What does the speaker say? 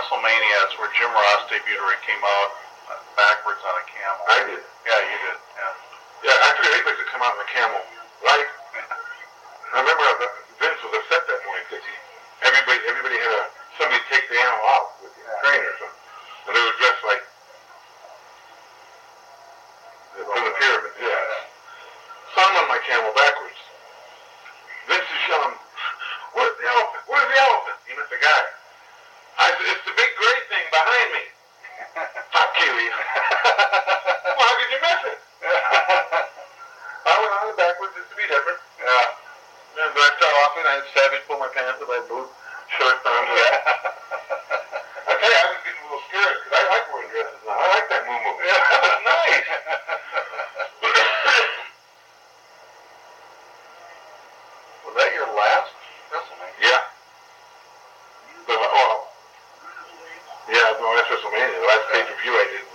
WrestleMania is where Jim Ross debuted where he came out backwards on a camel. I did. Yeah, you did. Yeah. Yeah, I figured anybody could come out on a camel, right? I remember that Vince was upset that morning because he, everybody, everybody had a, somebody take the animal out with the Yeah. train or something. And they were dressed like, from the pyramid, yeah. So I'm on my camel backwards. Vince is yelling, where's the elephant? Where's the elephant? He meant the guy. Behind me. Fuck you. well, how could you miss it? I went on it backwards just to be different. Yeah. And I fell off it. I had Savage pull my pants up. I had boot shorts on with that. I tell you, I was getting a little scared because I like wearing dresses now. I like that moo moo. Yeah. That was nice. Was that your on WrestleMania, the last pay per view I did.